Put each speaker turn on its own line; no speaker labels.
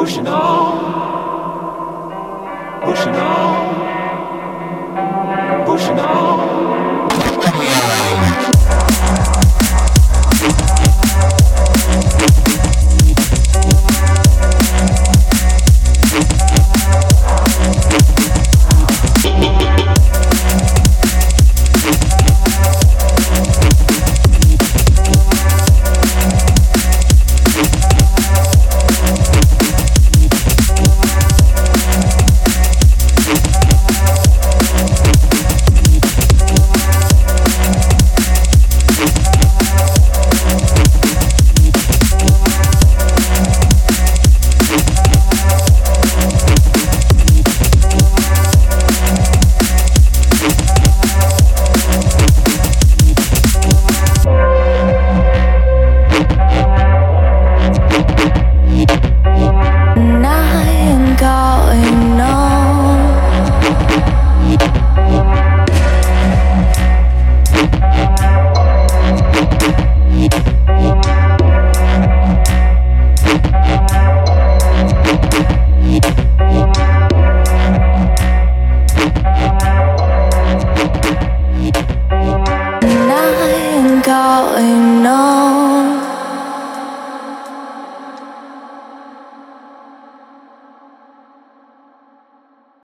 pushing on, pushing on, pushing on.